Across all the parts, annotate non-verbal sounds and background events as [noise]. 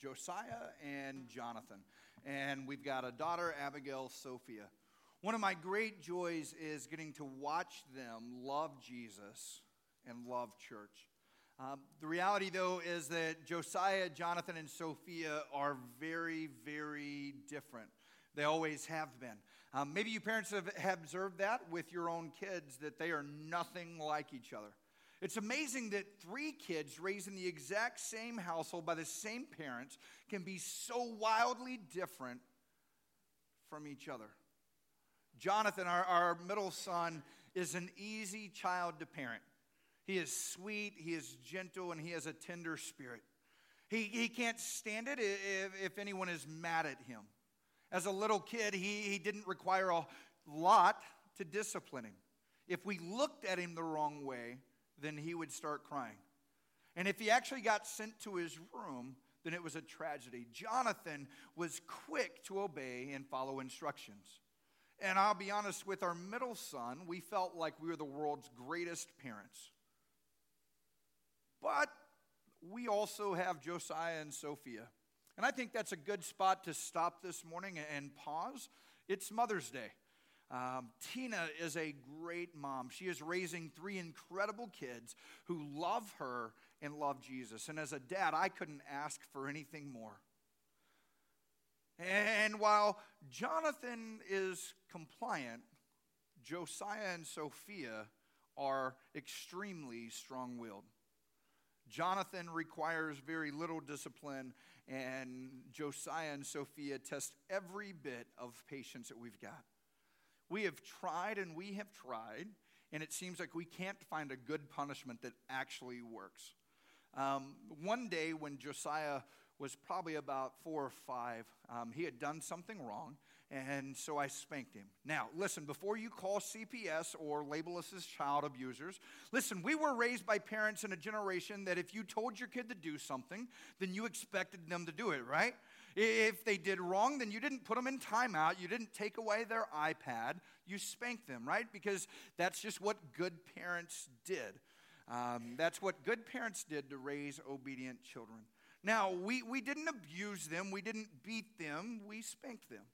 Josiah and Jonathan. And we've got a daughter, Abigail Sophia. One of my great joys is getting to watch them love Jesus and love church. Um, the reality, though, is that Josiah, Jonathan, and Sophia are very, very different. They always have been. Um, maybe you parents have, have observed that with your own kids, that they are nothing like each other. It's amazing that three kids raised in the exact same household by the same parents can be so wildly different from each other. Jonathan, our, our middle son, is an easy child to parent. He is sweet, he is gentle, and he has a tender spirit. He, he can't stand it if, if anyone is mad at him. As a little kid, he, he didn't require a lot to discipline him. If we looked at him the wrong way, then he would start crying. And if he actually got sent to his room, then it was a tragedy. Jonathan was quick to obey and follow instructions. And I'll be honest, with our middle son, we felt like we were the world's greatest parents. But we also have Josiah and Sophia. And I think that's a good spot to stop this morning and pause. It's Mother's Day. Um, Tina is a great mom. She is raising three incredible kids who love her and love Jesus. And as a dad, I couldn't ask for anything more. And while Jonathan is compliant, Josiah and Sophia are extremely strong willed. Jonathan requires very little discipline, and Josiah and Sophia test every bit of patience that we've got. We have tried and we have tried, and it seems like we can't find a good punishment that actually works. Um, one day, when Josiah was probably about four or five, um, he had done something wrong, and so I spanked him. Now, listen, before you call CPS or label us as child abusers, listen, we were raised by parents in a generation that if you told your kid to do something, then you expected them to do it, right? If they did wrong, then you didn't put them in timeout. You didn't take away their iPad. You spanked them, right? Because that's just what good parents did. Um, that's what good parents did to raise obedient children. Now, we, we didn't abuse them, we didn't beat them, we spanked them.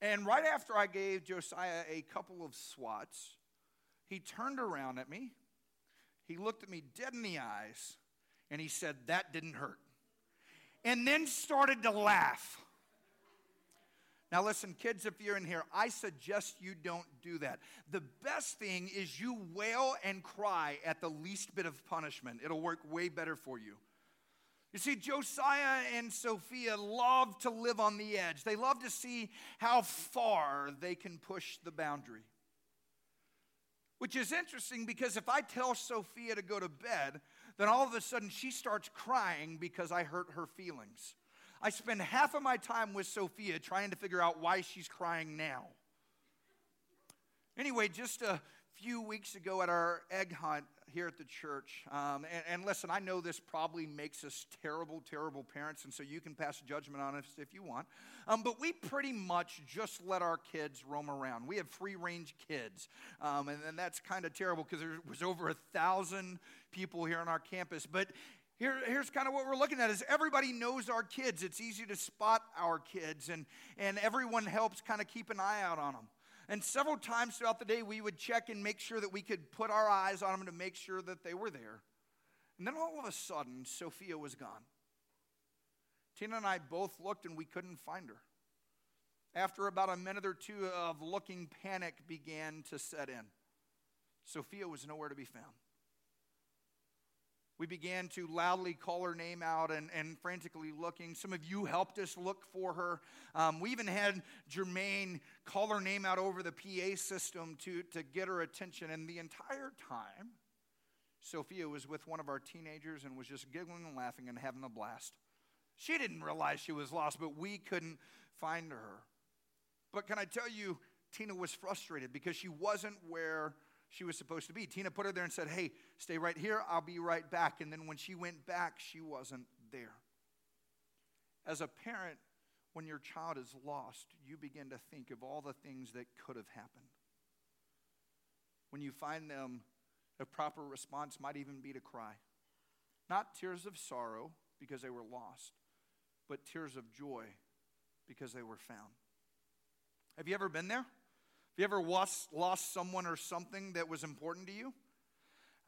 And right after I gave Josiah a couple of swats, he turned around at me, he looked at me dead in the eyes, and he said, That didn't hurt and then started to laugh. Now, listen, kids, if you're in here, I suggest you don't do that. The best thing is you wail and cry at the least bit of punishment, it'll work way better for you. You see, Josiah and Sophia love to live on the edge. They love to see how far they can push the boundary. Which is interesting because if I tell Sophia to go to bed, then all of a sudden she starts crying because I hurt her feelings. I spend half of my time with Sophia trying to figure out why she's crying now. Anyway, just a few weeks ago at our egg hunt here at the church, um, and, and, listen, I know this probably makes us terrible, terrible parents, and so you can pass judgment on us if you want. Um, but we pretty much just let our kids roam around. We have free range kids, um, and, and that's kind of terrible because there was over a thousand people here on our campus. But here, here's kind of what we're looking at is everybody knows our kids. It's easy to spot our kids, and, and everyone helps kind of keep an eye out on them. And several times throughout the day, we would check and make sure that we could put our eyes on them to make sure that they were there. And then all of a sudden, Sophia was gone. Tina and I both looked and we couldn't find her. After about a minute or two of looking, panic began to set in. Sophia was nowhere to be found. We began to loudly call her name out and, and frantically looking. Some of you helped us look for her. Um, we even had Jermaine call her name out over the PA system to, to get her attention. And the entire time, Sophia was with one of our teenagers and was just giggling and laughing and having a blast. She didn't realize she was lost, but we couldn't find her. But can I tell you, Tina was frustrated because she wasn't where she was supposed to be. Tina put her there and said, Hey, stay right here. I'll be right back. And then when she went back, she wasn't there. As a parent, when your child is lost, you begin to think of all the things that could have happened. When you find them, a proper response might even be to cry. Not tears of sorrow because they were lost, but tears of joy because they were found. Have you ever been there? Have you ever lost, lost someone or something that was important to you?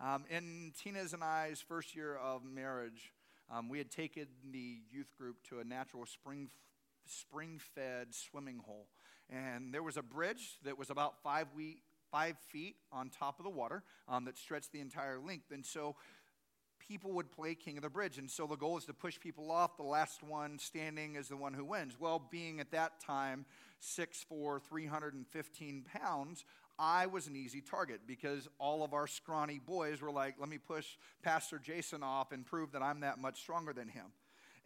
Um, in Tina's and I's first year of marriage, um, we had taken the youth group to a natural spring, spring fed swimming hole. And there was a bridge that was about five, we, five feet on top of the water um, that stretched the entire length. And so people would play king of the bridge. And so the goal is to push people off. The last one standing is the one who wins. Well, being at that time 6'4, 315 pounds, I was an easy target because all of our scrawny boys were like, let me push Pastor Jason off and prove that I'm that much stronger than him.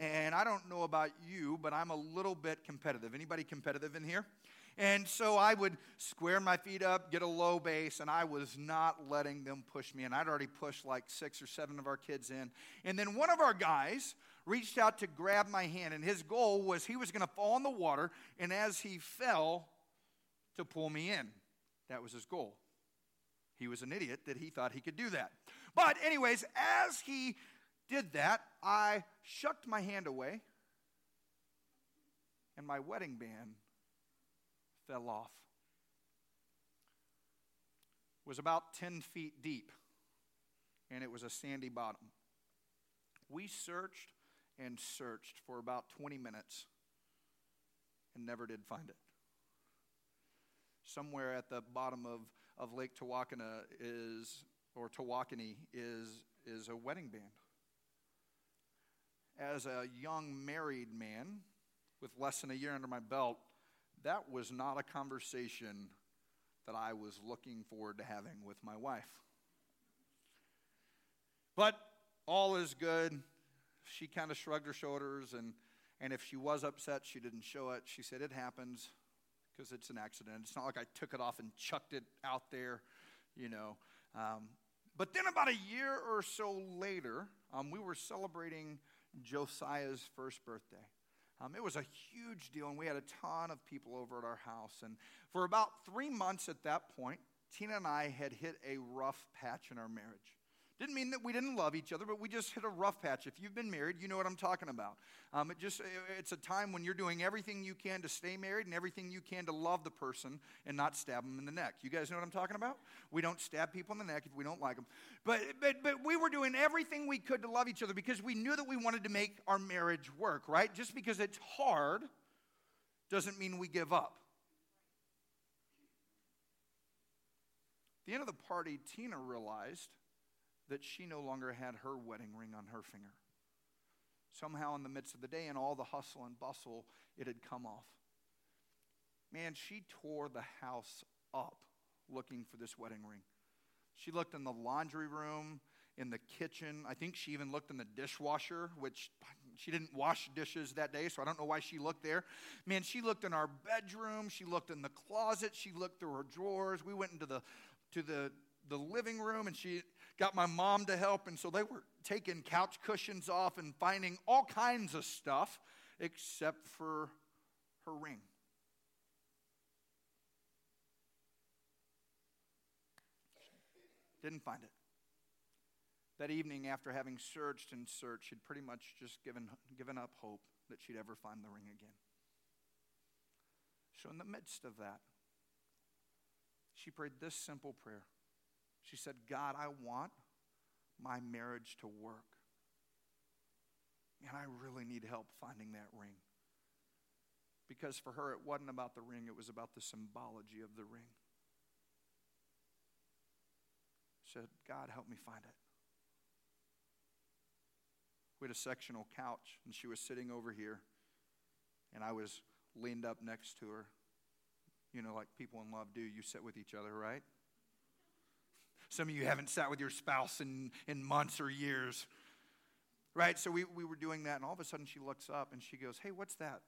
And I don't know about you, but I'm a little bit competitive. Anybody competitive in here? And so I would square my feet up, get a low base, and I was not letting them push me. And I'd already pushed like six or seven of our kids in. And then one of our guys reached out to grab my hand, and his goal was he was going to fall in the water, and as he fell, to pull me in. That was his goal. He was an idiot that he thought he could do that. But, anyways, as he did that, I shucked my hand away, and my wedding band fell off. It was about 10 feet deep, and it was a sandy bottom. We searched and searched for about 20 minutes and never did find it. Somewhere at the bottom of, of Lake Tawakana is, or Tawakoni is, is a wedding band. As a young married man with less than a year under my belt, that was not a conversation that I was looking forward to having with my wife. But all is good. She kind of shrugged her shoulders, and, and if she was upset, she didn't show it. She said, It happens because it's an accident. It's not like I took it off and chucked it out there, you know. Um, but then, about a year or so later, um, we were celebrating Josiah's first birthday. Um, it was a huge deal, and we had a ton of people over at our house. And for about three months at that point, Tina and I had hit a rough patch in our marriage. Didn't mean that we didn't love each other, but we just hit a rough patch. If you've been married, you know what I'm talking about. Um, it just it's a time when you're doing everything you can to stay married and everything you can to love the person and not stab them in the neck. You guys know what I'm talking about? We don't stab people in the neck if we don't like them. But but but we were doing everything we could to love each other because we knew that we wanted to make our marriage work, right? Just because it's hard doesn't mean we give up. At the end of the party, Tina realized that she no longer had her wedding ring on her finger. Somehow, in the midst of the day and all the hustle and bustle, it had come off. Man, she tore the house up looking for this wedding ring. She looked in the laundry room, in the kitchen. I think she even looked in the dishwasher, which she didn't wash dishes that day, so I don't know why she looked there. Man, she looked in our bedroom. She looked in the closet. She looked through her drawers. We went into the to the the living room, and she got my mom to help, and so they were taking couch cushions off and finding all kinds of stuff except for her ring. Didn't find it. That evening, after having searched and searched, she'd pretty much just given, given up hope that she'd ever find the ring again. So, in the midst of that, she prayed this simple prayer she said, God, I want my marriage to work. And I really need help finding that ring. Because for her, it wasn't about the ring, it was about the symbology of the ring. She said, God, help me find it. We had a sectional couch, and she was sitting over here, and I was leaned up next to her. You know, like people in love do, you sit with each other, right? Some of you haven't sat with your spouse in, in months or years. Right? So we, we were doing that, and all of a sudden she looks up and she goes, Hey, what's that?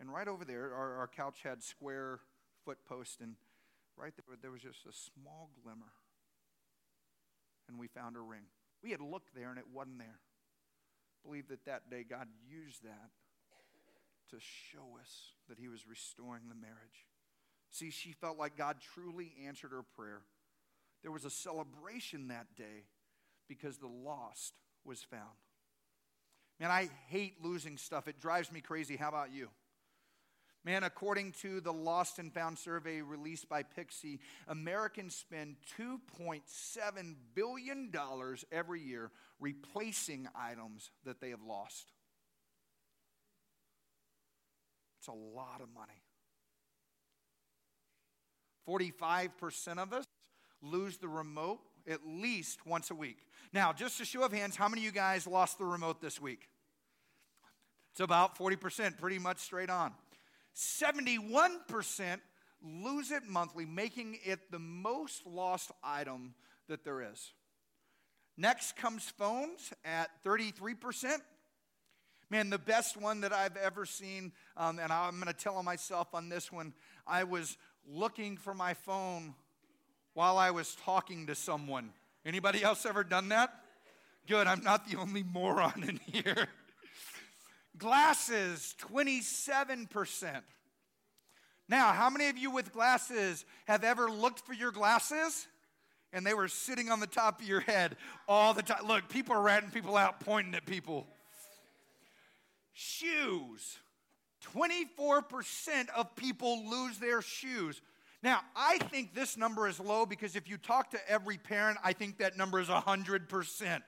And right over there, our, our couch had square foot posts, and right there, there was just a small glimmer. And we found a ring. We had looked there, and it wasn't there. Believe that that day God used that to show us that He was restoring the marriage. See, she felt like God truly answered her prayer. There was a celebration that day because the lost was found. Man, I hate losing stuff. It drives me crazy. How about you? Man, according to the Lost and Found survey released by Pixie, Americans spend $2.7 billion every year replacing items that they have lost. It's a lot of money. 45% of us lose the remote at least once a week. Now, just a show of hands, how many of you guys lost the remote this week? It's about 40%, pretty much straight on. 71% lose it monthly, making it the most lost item that there is. Next comes phones at 33%. Man, the best one that I've ever seen, um, and I'm going to tell myself on this one. I was looking for my phone while I was talking to someone. Anybody else ever done that? Good, I'm not the only moron in here. [laughs] Glasses, 27%. Now, how many of you with glasses have ever looked for your glasses and they were sitting on the top of your head all the time? Look, people are ratting people out, pointing at people. Shoes. 24% of people lose their shoes. Now, I think this number is low because if you talk to every parent, I think that number is 100%,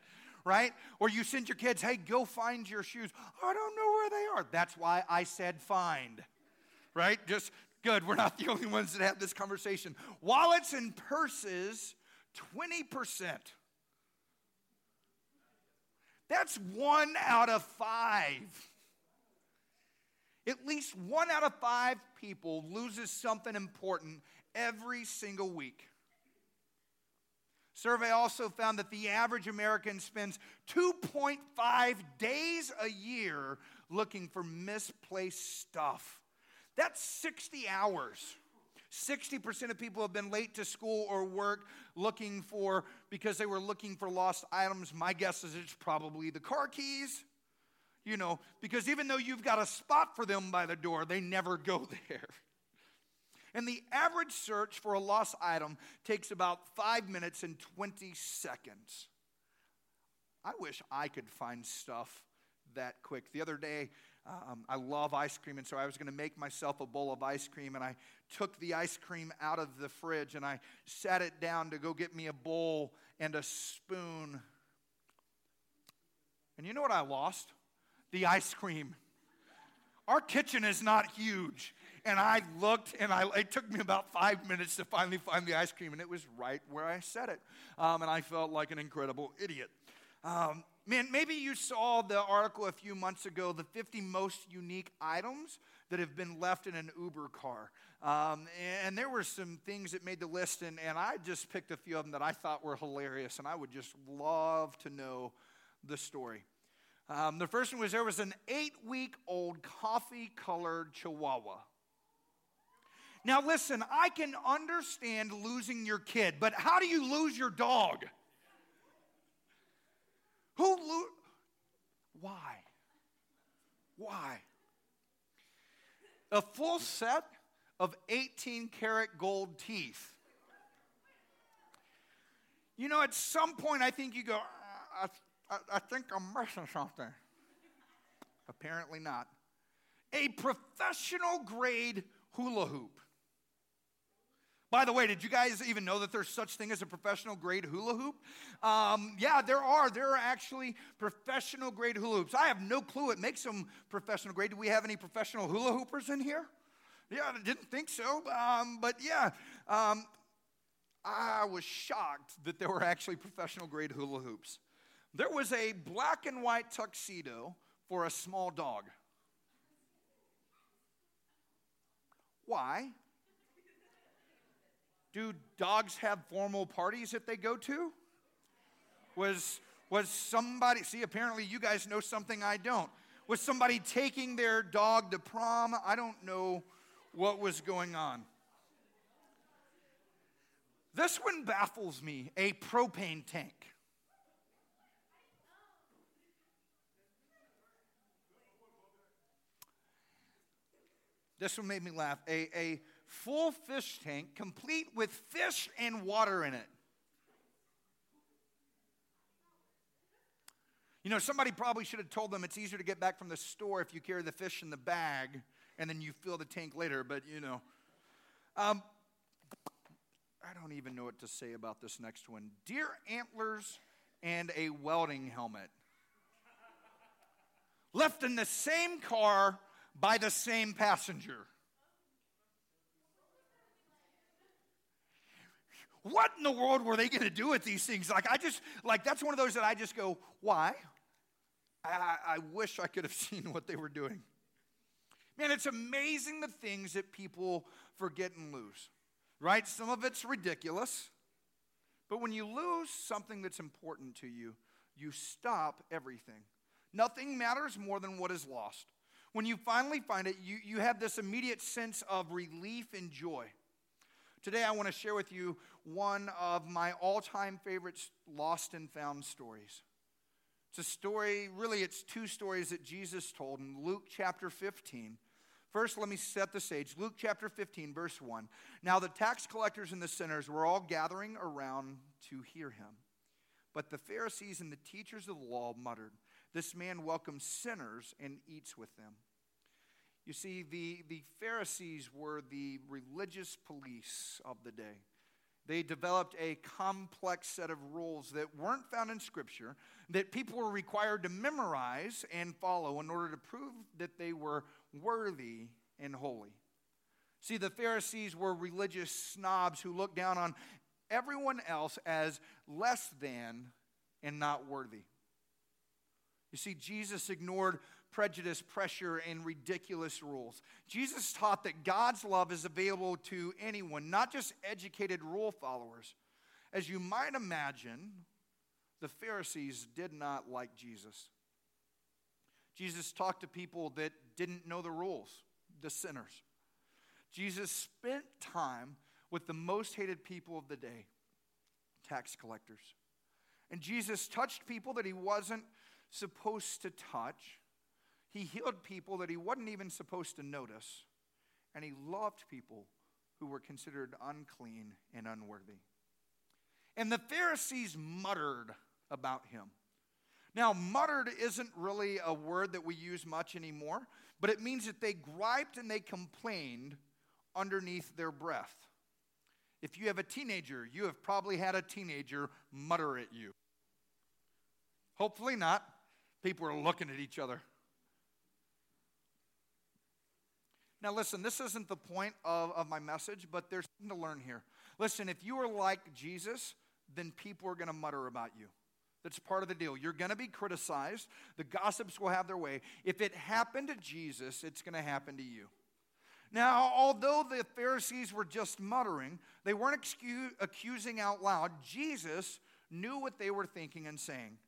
right? Or you send your kids, hey, go find your shoes. I don't know where they are. That's why I said find, right? Just Good, we're not [laughs] the only ones that have this conversation. Wallets and purses, 20%. That's one out of five. At least one out of five people loses something important every single week. Survey also found that the average American spends 2.5 days a year looking for misplaced stuff. That's 60 hours. 60% of people have been late to school or work looking for, because they were looking for lost items. My guess is it's probably the car keys, you know, because even though you've got a spot for them by the door, they never go [laughs] there. And the average search for a lost item takes about five minutes and 20 seconds. I wish I could find stuff that quick. The other day, um, I love ice cream, and so I was going to make myself a bowl of ice cream, and I took the ice cream out of the fridge and I sat it down to go get me a bowl and a spoon. And you know what I lost? The ice cream. Our kitchen is not huge. And I looked, and I, it took me about five minutes to finally find the ice cream, and it was right where I said it. Um, and I felt like an incredible idiot. Um, Man, maybe you saw the article a few months ago, the 50 most unique items that have been left in an Uber car. Um, and there were some things that made the list, and, and I just picked a few of them that I thought were hilarious, and I would just love to know the story. Um, the first one was there was an eight week old coffee colored chihuahua. Now, listen, I can understand losing your kid, but how do you lose your dog? Who Why? Why? A full set of 18 karat gold teeth. You know, at some point, I think you go, I, I, I think I'm missing something. Apparently not. A professional grade hula hoop. By the way, did you guys even know that there's such thing as a professional grade hula hoop? Um, yeah, there are. There are actually professional grade hula hoops. I have no clue it makes them professional grade. Do we have any professional hula hoopers in here? Yeah, I didn't think so. Um, but yeah, um, I was shocked that there were actually professional grade hula hoops. There was a black and white tuxedo for a small dog. Why? Do dogs have formal parties that they go to? Was, was somebody, see, apparently you guys know something I don't. Was somebody taking their dog to prom? I don't know what was going on. This one baffles me a propane tank. This one made me laugh. A, a full fish tank, complete with fish and water in it. You know, somebody probably should have told them it's easier to get back from the store if you carry the fish in the bag and then you fill the tank later, but you know. Um, I don't even know what to say about this next one. Deer antlers and a welding helmet. Left in the same car by the same passenger. What in the world were they going to do with these things? Like, I just, like, that's one of those that I just go, why? I, I wish I could have [laughs] seen what they were doing. Man, it's amazing the things that people forget and lose, right? Some of it's ridiculous, but when you lose something that's important to you, you stop everything. Nothing matters more than what is lost. When you finally find it, you, you have this immediate sense of relief and joy. Today, I want to share with you one of my all time favorite lost and found stories. It's a story, really, it's two stories that Jesus told in Luke chapter 15. First, let me set the stage. Luke chapter 15, verse 1. Now, the tax collectors and the sinners were all gathering around to hear him. But the Pharisees and the teachers of the law muttered, This man welcomes sinners and eats with them. You see, the, the Pharisees were the religious police of the day. They developed a complex set of rules that weren't found in Scripture that people were required to memorize and follow in order to prove that they were worthy and holy. See, the Pharisees were religious snobs who looked down on everyone else as less than and not worthy. You see, Jesus ignored prejudice, pressure, and ridiculous rules. Jesus taught that God's love is available to anyone, not just educated rule followers. As you might imagine, the Pharisees did not like Jesus. Jesus talked to people that didn't know the rules, the sinners. Jesus spent time with the most hated people of the day, tax collectors. And Jesus touched people that he wasn't supposed to touch. He healed people that he wasn't even supposed to notice, and he loved people who were considered unclean and unworthy. And the Pharisees muttered about him. Now, muttered isn't really a word that we use much anymore, but it means that they griped and they complained underneath their breath. If you have a teenager, you have probably had a teenager mutter at you. Hopefully not. People are looking at each other. Now, listen, this isn't the point of, of my message, but there's something to learn here. Listen, if you are like Jesus, then people are going to mutter about you. That's part of the deal. You're going to be criticized. The gossips will have their way. If it happened to Jesus, it's going to happen to you. Now, although the Pharisees were just muttering, they weren't excu- accusing out loud. Jesus knew what they were thinking and saying.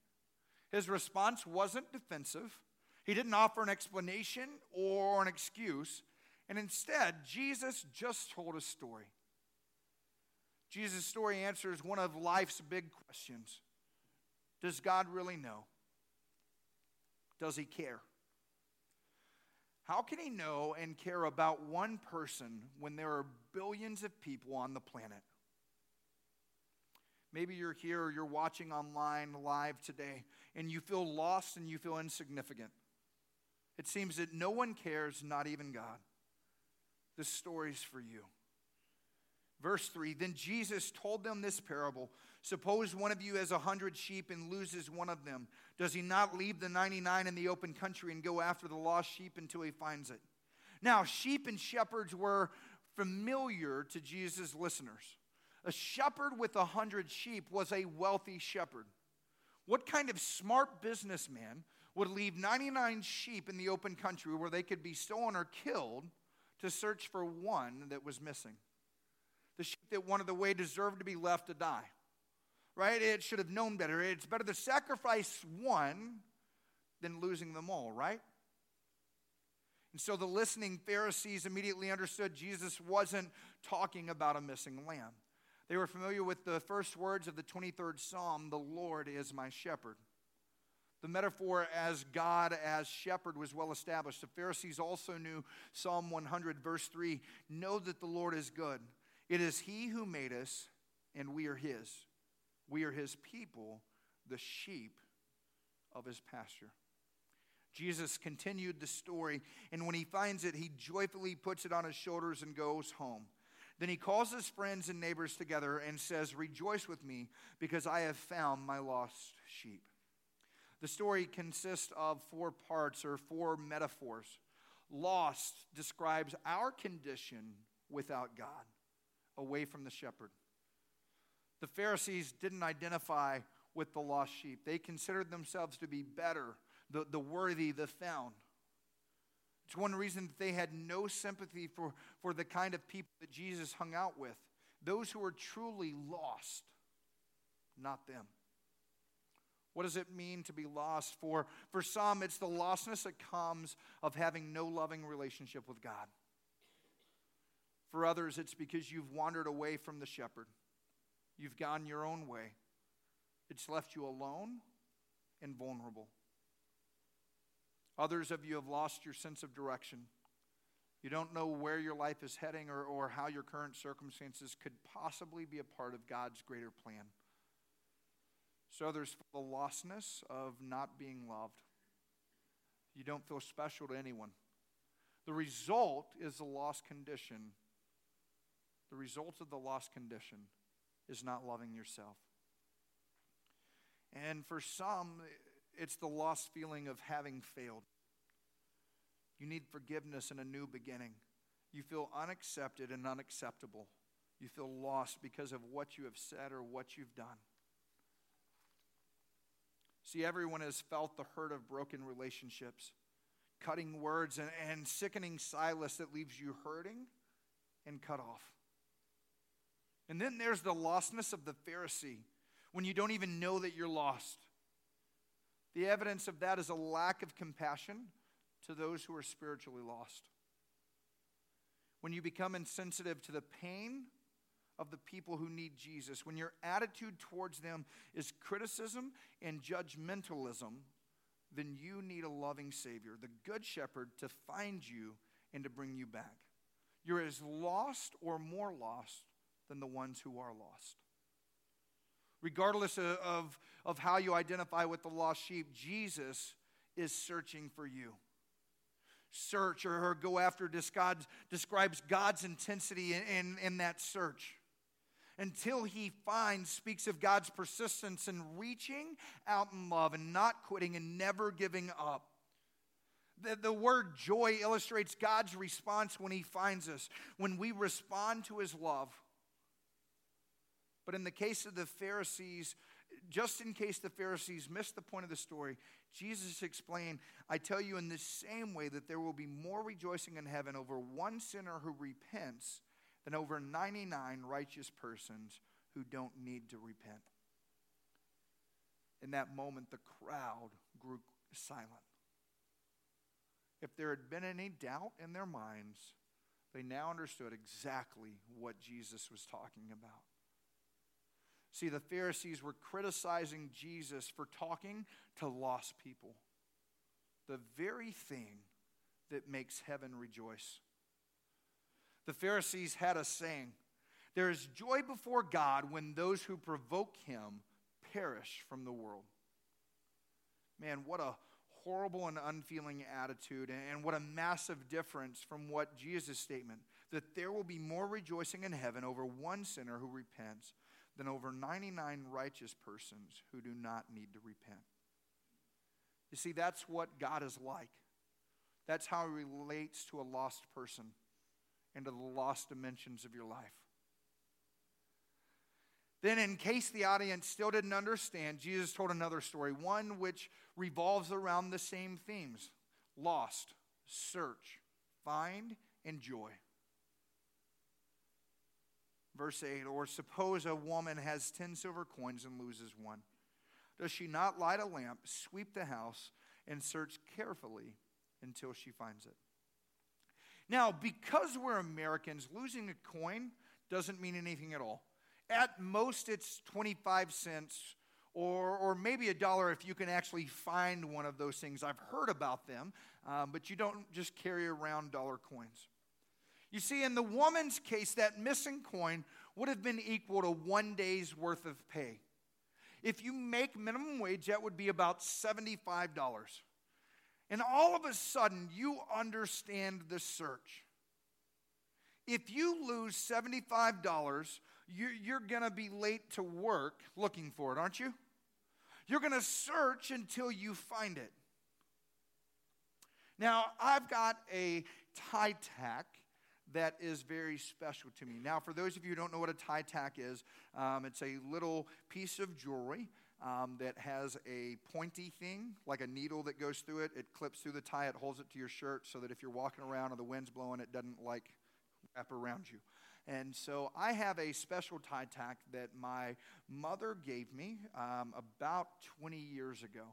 His response wasn't defensive, he didn't offer an explanation or an excuse. And instead, Jesus just told a story. Jesus' story answers one of life's big questions Does God really know? Does he care? How can he know and care about one person when there are billions of people on the planet? Maybe you're here or you're watching online live today and you feel lost and you feel insignificant. It seems that no one cares, not even God. This story's for you. Verse 3 Then Jesus told them this parable Suppose one of you has a hundred sheep and loses one of them. Does he not leave the 99 in the open country and go after the lost sheep until he finds it? Now, sheep and shepherds were familiar to Jesus' listeners. A shepherd with a hundred sheep was a wealthy shepherd. What kind of smart businessman would leave 99 sheep in the open country where they could be stolen or killed to search for one that was missing. The sheep that wanted the way deserved to be left to die. Right? It should have known better. It's better to sacrifice one than losing them all, right? And so the listening Pharisees immediately understood Jesus wasn't talking about a missing lamb. They were familiar with the first words of the 23rd Psalm The Lord is my shepherd. The metaphor as God as shepherd was well established. The Pharisees also knew Psalm 100, verse 3 Know that the Lord is good. It is He who made us, and we are His. We are His people, the sheep of his pasture. Jesus continued the story, and when he finds it, he joyfully puts it on his shoulders and goes home. Then he calls his friends and neighbors together and says, Rejoice with me, because I have found my lost sheep. The story consists of four parts or four metaphors. Lost describes our condition without God, away from the shepherd. The Pharisees didn't identify with the lost sheep, they considered themselves to be better, the, the worthy, the found. It's one reason that they had no sympathy for, for the kind of people that Jesus hung out with those who were truly lost, not them. What does it mean to be lost? For, for some, it's the lostness that comes of having no loving relationship with God. For others, it's because you've wandered away from the shepherd. You've gone your own way. It's left you alone and vulnerable. Others of you have lost your sense of direction. You don't know where your life is heading or, or how your current circumstances could possibly be a part of God's greater plan. So others feel the lostness of not being loved. You don't feel special to anyone. The result is the lost condition. The result of the lost condition is not loving yourself. And for some, it's the lost feeling of having failed. You need forgiveness and a new beginning. You feel unaccepted and unacceptable. You feel lost because of what you have said or what you've done. See, everyone has felt the hurt of broken relationships, cutting words, and, and sickening silence that leaves you hurting and cut off. And then there's the lostness of the Pharisee when you don't even know that you're lost. The evidence of that is a lack of compassion to those who are spiritually lost. When you become insensitive to the pain of the people who need Jesus, when your attitude towards them is criticism and judgmentalism, then you need a loving Savior, the Good Shepherd, to find you and to bring you back. You're as lost or more lost than the ones who are lost. Regardless of, of, how you identify with the lost sheep, Jesus is searching for you. Search or, go after God, describes God's intensity in, in, in that search until he finds, speaks of God's persistence in reaching out in love and not quitting and never giving up. The, the word joy illustrates God's response when he finds us, when we respond to his love. But in the case of the Pharisees, just in case the Pharisees missed the point of the story, Jesus explained, I tell you in the same way that there will be more rejoicing in heaven over one sinner who repents than over 99 righteous persons who don't need to repent. In that moment, the crowd grew silent. If there had been any doubt in their minds, they now understood exactly what Jesus was talking about. See, the Pharisees were criticizing Jesus for talking to lost people, the very thing that makes heaven rejoice. The Pharisees had a saying There is joy before God when those who provoke him perish from the world. Man, what a horrible and unfeeling attitude, and what a massive difference from what Jesus' statement that there will be more rejoicing in heaven over one sinner who repents than over 99 righteous persons who do not need to repent. You see, that's what God is like. That's how he relates to a lost person into the lost dimensions of your life. Then, in case the audience still didn't understand, Jesus told another story, one which revolves around the same themes lost, search, find, and joy. Verse 8 Or suppose a woman has 10 silver coins and loses one. Does she not light a lamp, sweep the house, and search carefully until she finds it? Now, because we're Americans, losing a coin doesn't mean anything at all. At most, it's 25 cents or, or maybe a dollar if you can actually find one of those things. I've heard about them, um, but you don't just carry around dollar coins. You see, in the woman's case, that missing coin would have been equal to one day's worth of pay. If you make minimum wage, that would be about $75. And all of a sudden, you understand the search. If you lose $75, you're going to be late to work looking for it, aren't you? You're going to search until you find it. Now, I've got a tie tack that is very special to me. Now, for those of you who don't know what a tie tack is, um, it's a little piece of jewelry um, that has a pointy thing, like a needle that goes through it. It clips through the tie, it holds it to your shirt so that if you're walking around and the wind's blowing, it doesn't like wrap around you. And so I have a special tie tack that my mother gave me um, about 20 years ago.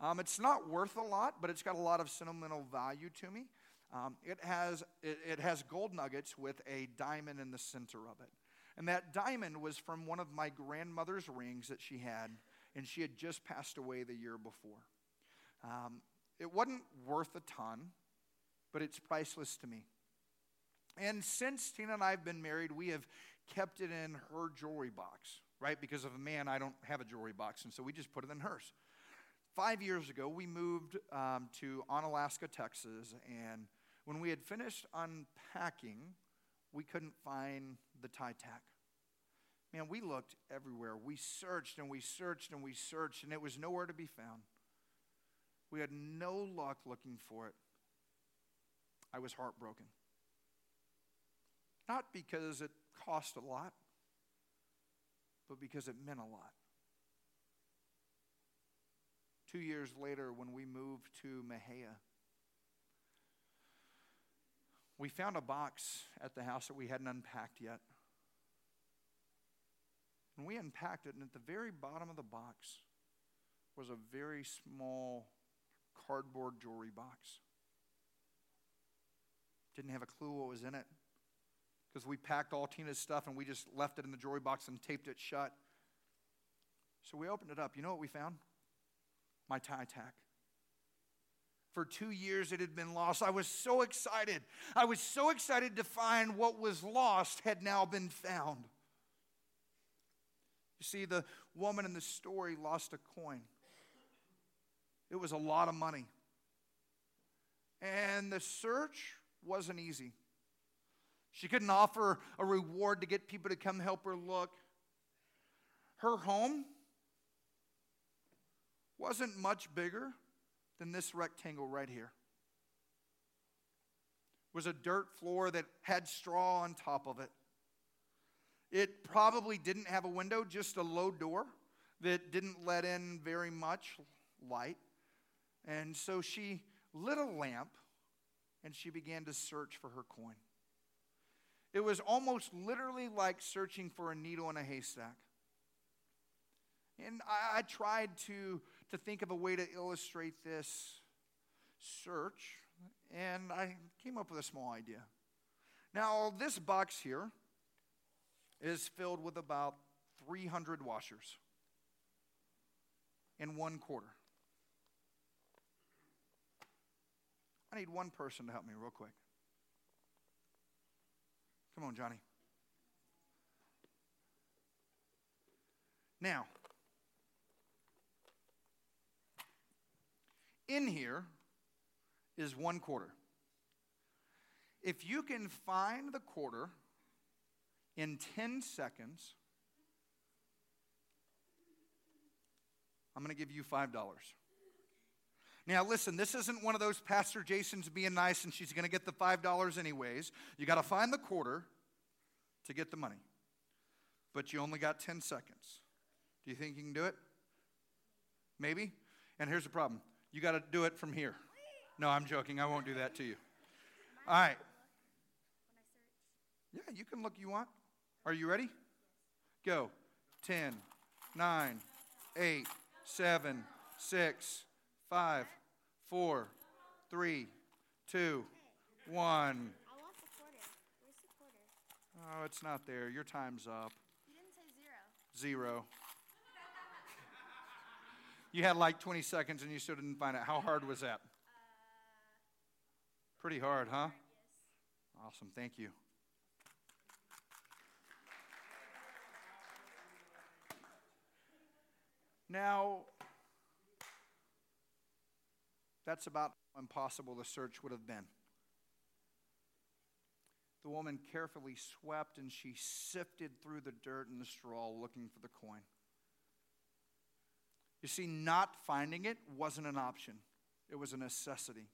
Um, it's not worth a lot, but it's got a lot of sentimental value to me. Um, it, has, it, it has gold nuggets with a diamond in the center of it. And that diamond was from one of my grandmother's rings that she had, and she had just passed away the year before. Um, it wasn't worth a ton, but it's priceless to me. And since Tina and I have been married, we have kept it in her jewelry box, right? Because of a man, I don't have a jewelry box, and so we just put it in hers. Five years ago, we moved um, to Onalaska, Texas, and when we had finished unpacking, we couldn't find the tie tack. Man, we looked everywhere. We searched and we searched and we searched, and it was nowhere to be found. We had no luck looking for it. I was heartbroken. Not because it cost a lot, but because it meant a lot. Two years later, when we moved to Mexia, we found a box at the house that we hadn't unpacked yet. And we unpacked it, and at the very bottom of the box was a very small cardboard jewelry box. Didn't have a clue what was in it because we packed all Tina's stuff and we just left it in the jewelry box and taped it shut. So we opened it up. You know what we found? My tie tack. For two years it had been lost. I was so excited. I was so excited to find what was lost had now been found. You see, the woman in the story lost a coin, it was a lot of money. And the search wasn't easy. She couldn't offer a reward to get people to come help her look. Her home wasn't much bigger than this rectangle right here. It was a dirt floor that had straw on top of it. It probably didn't have a window, just a low door that didn't let in very much light. And so she lit a lamp and she began to search for her coin. It was almost literally like searching for a needle in a haystack. And I, I tried to, to think of a way to illustrate this search, and I came up with a small idea. Now, this box here is filled with about 300 washers in one quarter. I need one person to help me real quick. Come on, Johnny. Now, in here is one quarter. If you can find the quarter in 10 seconds, I'm going to give you $5. Now, listen, this isn't one of those Pastor Jason's being nice and she's going to get the $5 anyways. You got to find the quarter to get the money. But you only got 10 seconds. Do you think you can do it? Maybe? And here's the problem you got to do it from here. No, I'm joking. I won't do that to you. All right. Yeah, you can look you want. Are you ready? Go. 10, 9, 8, 7, 6, 5, four, three, two, one. Oh, it's not there. Your time's up. You didn't say zero. Zero. You had like 20 seconds and you still didn't find it. How hard was that? Uh, Pretty hard, huh? Awesome. Thank you. Now, that's about how impossible the search would have been. The woman carefully swept and she sifted through the dirt and the straw looking for the coin. You see, not finding it wasn't an option, it was a necessity.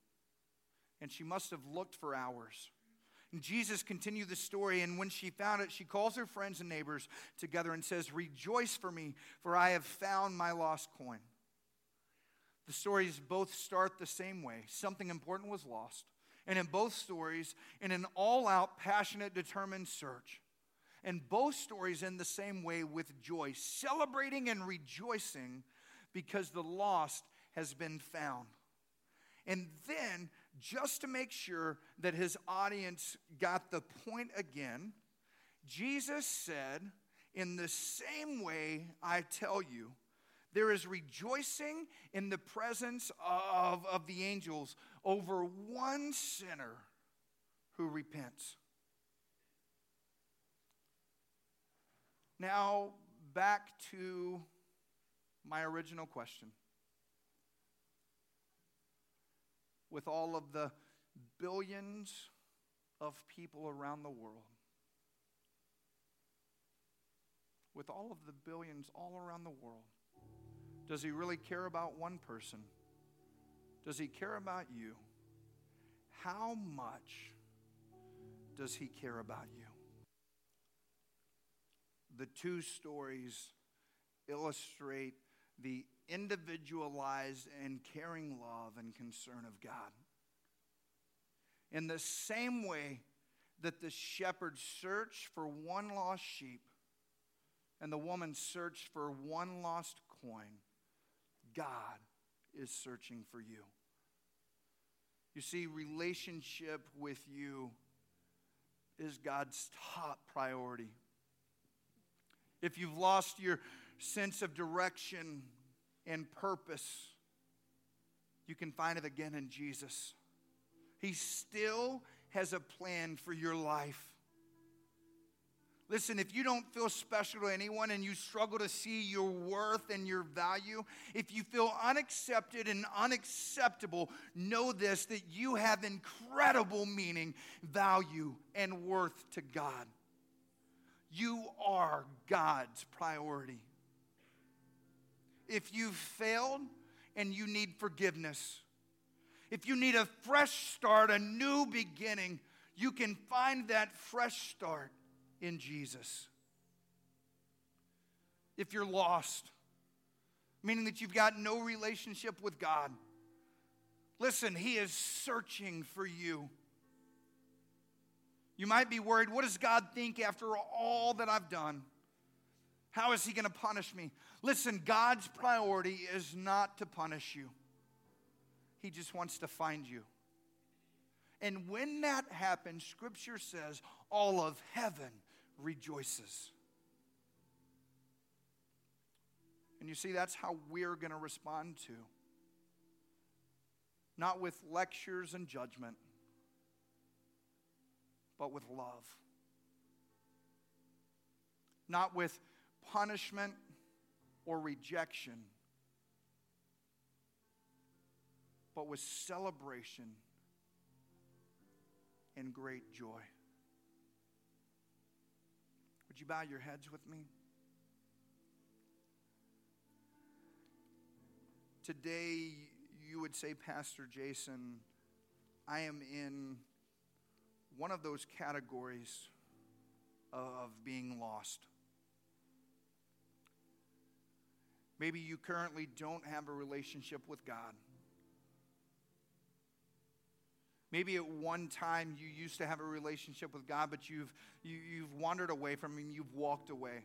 And she must have looked for hours. And Jesus continued the story, and when she found it, she calls her friends and neighbors together and says, Rejoice for me, for I have found my lost coin. The stories both start the same way something important was lost. And in both stories, in an all out, passionate, determined search. And both stories end the same way with joy, celebrating and rejoicing because the lost has been found. And then, just to make sure that his audience got the point again, Jesus said, In the same way I tell you, there is rejoicing in the presence of, of the angels over one sinner who repents. Now, back to my original question. With all of the billions of people around the world, with all of the billions all around the world, does he really care about one person? Does he care about you? How much does he care about you? The two stories illustrate the individualized and caring love and concern of God. In the same way that the shepherd searched for one lost sheep and the woman searched for one lost coin, God is searching for you. You see, relationship with you is God's top priority. If you've lost your sense of direction and purpose, you can find it again in Jesus. He still has a plan for your life. Listen, if you don't feel special to anyone and you struggle to see your worth and your value, if you feel unaccepted and unacceptable, know this that you have incredible meaning, value, and worth to God. You are God's priority. If you've failed and you need forgiveness, if you need a fresh start, a new beginning, you can find that fresh start in Jesus. If you're lost, meaning that you've got no relationship with God, listen, He is searching for you. You might be worried what does God think after all that I've done? How is He going to punish me? Listen, God's priority is not to punish you, He just wants to find you. And when that happens, Scripture says all of heaven rejoices. And you see, that's how we're going to respond to. Not with lectures and judgment, but with love. Not with punishment or rejection, but with celebration and great joy. Would you bow your heads with me? Today, you would say, Pastor Jason, I am in one of those categories of being lost. Maybe you currently don't have a relationship with God. Maybe at one time you used to have a relationship with God, but you've, you, have you have wandered away from Him, you've walked away.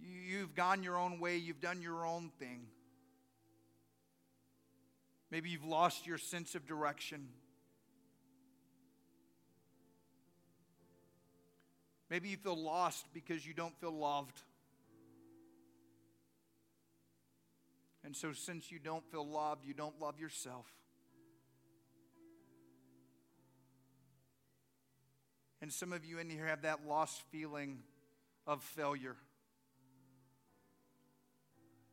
You, you've gone your own way, you've done your own thing. Maybe you've lost your sense of direction. Maybe you feel lost because you don't feel loved. And so, since you don't feel loved, you don't love yourself. And some of you in here have that lost feeling of failure.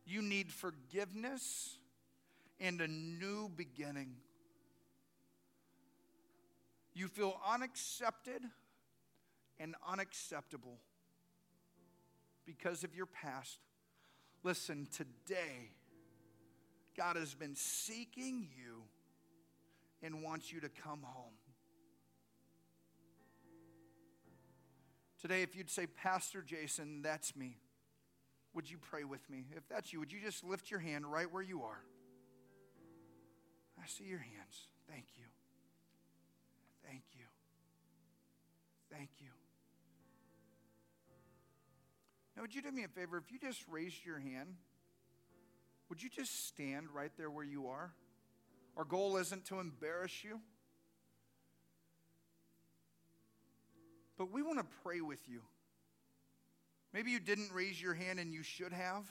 You need forgiveness and a new beginning. You feel unaccepted and unacceptable because of your past. Listen, today, God has been seeking you and wants you to come home. Today, if you'd say, Pastor Jason, that's me, would you pray with me? If that's you, would you just lift your hand right where you are? I see your hands. Thank you. Thank you. Thank you. Now, would you do me a favor? If you just raised your hand, would you just stand right there where you are? Our goal isn't to embarrass you, but we want to pray with you. Maybe you didn't raise your hand and you should have.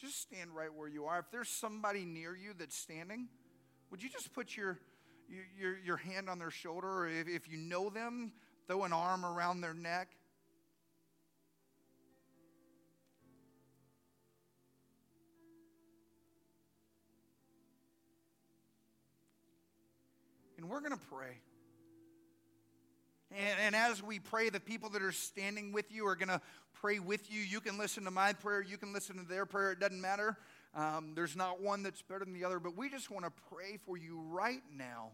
Just stand right where you are. If there's somebody near you that's standing, would you just put your, your, your hand on their shoulder? Or if, if you know them, throw an arm around their neck. We're going to pray. And, and, as we pray, the people that are standing with you are going to pray with you. You can listen to my prayer, you can listen to their prayer. It doesn't matter. Um, there's not one that's better than the other, but we just want to pray for you right now.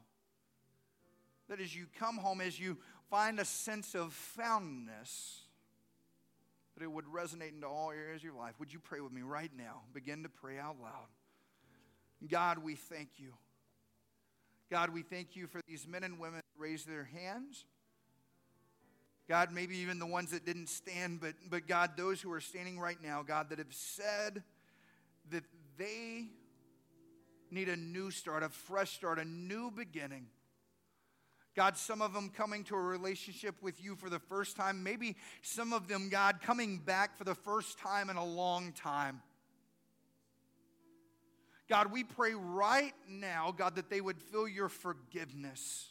That as you come home, as you find a sense of foundness, that it would resonate into all areas of your life. Would you pray with me right now? Begin to pray out loud. God, we thank you. God, we thank you for these men and women who raised their hands. God, maybe even the ones that didn't stand, but, but God, those who are standing right now, God, that have said that they need a new start, a fresh start, a new beginning. God, some of them coming to a relationship with you for the first time. Maybe some of them, God, coming back for the first time in a long time. God, we pray right now, God, that they would feel your forgiveness.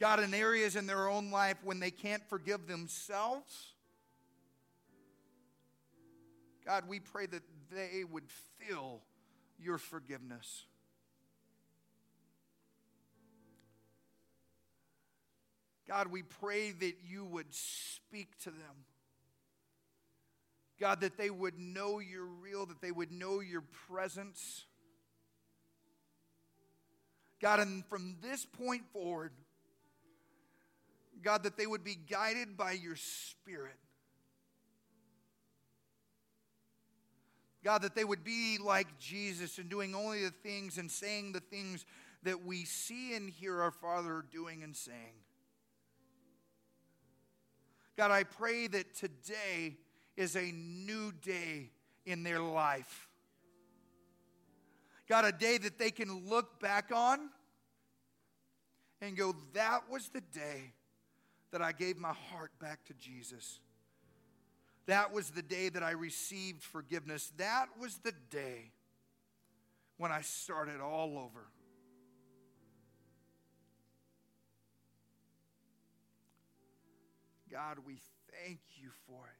God, in areas in their own life when they can't forgive themselves, God, we pray that they would feel your forgiveness. God, we pray that you would speak to them. God, that they would know you're real, that they would know your presence. God, and from this point forward, God, that they would be guided by your Spirit. God, that they would be like Jesus and doing only the things and saying the things that we see and hear our Father doing and saying. God, I pray that today is a new day in their life. God, a day that they can look back on and go, that was the day that I gave my heart back to Jesus. That was the day that I received forgiveness. That was the day when I started all over. God, we thank you for it.